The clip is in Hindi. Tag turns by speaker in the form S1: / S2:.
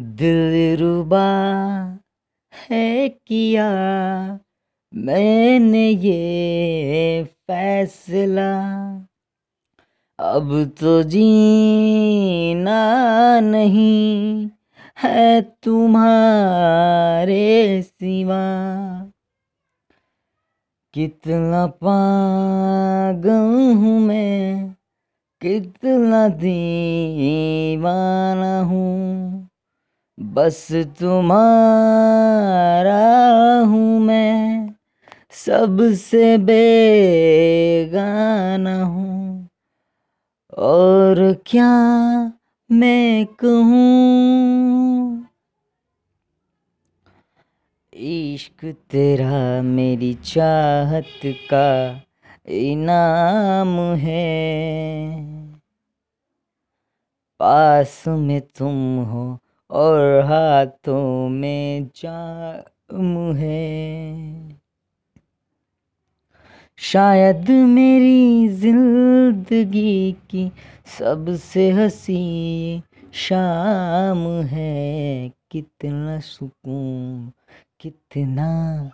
S1: दिल रुबा है किया, मैंने ये फैसला। अब तो जीना नहीं है तुम्हारे सिवा। कितना पागल हूँ मैं, कितना दीवाना हूँ। बस तुम्हारा हूँ मैं, सबसे बेगाना हूँ। और क्या मैं कहूँ इश्क तेरा मेरी चाहत का इनाम है। पास में तुम हो और हाथों में जाम है। शायद मेरी ज़िंदगी की सबसे हसी शाम है। कितना सुकून, कितना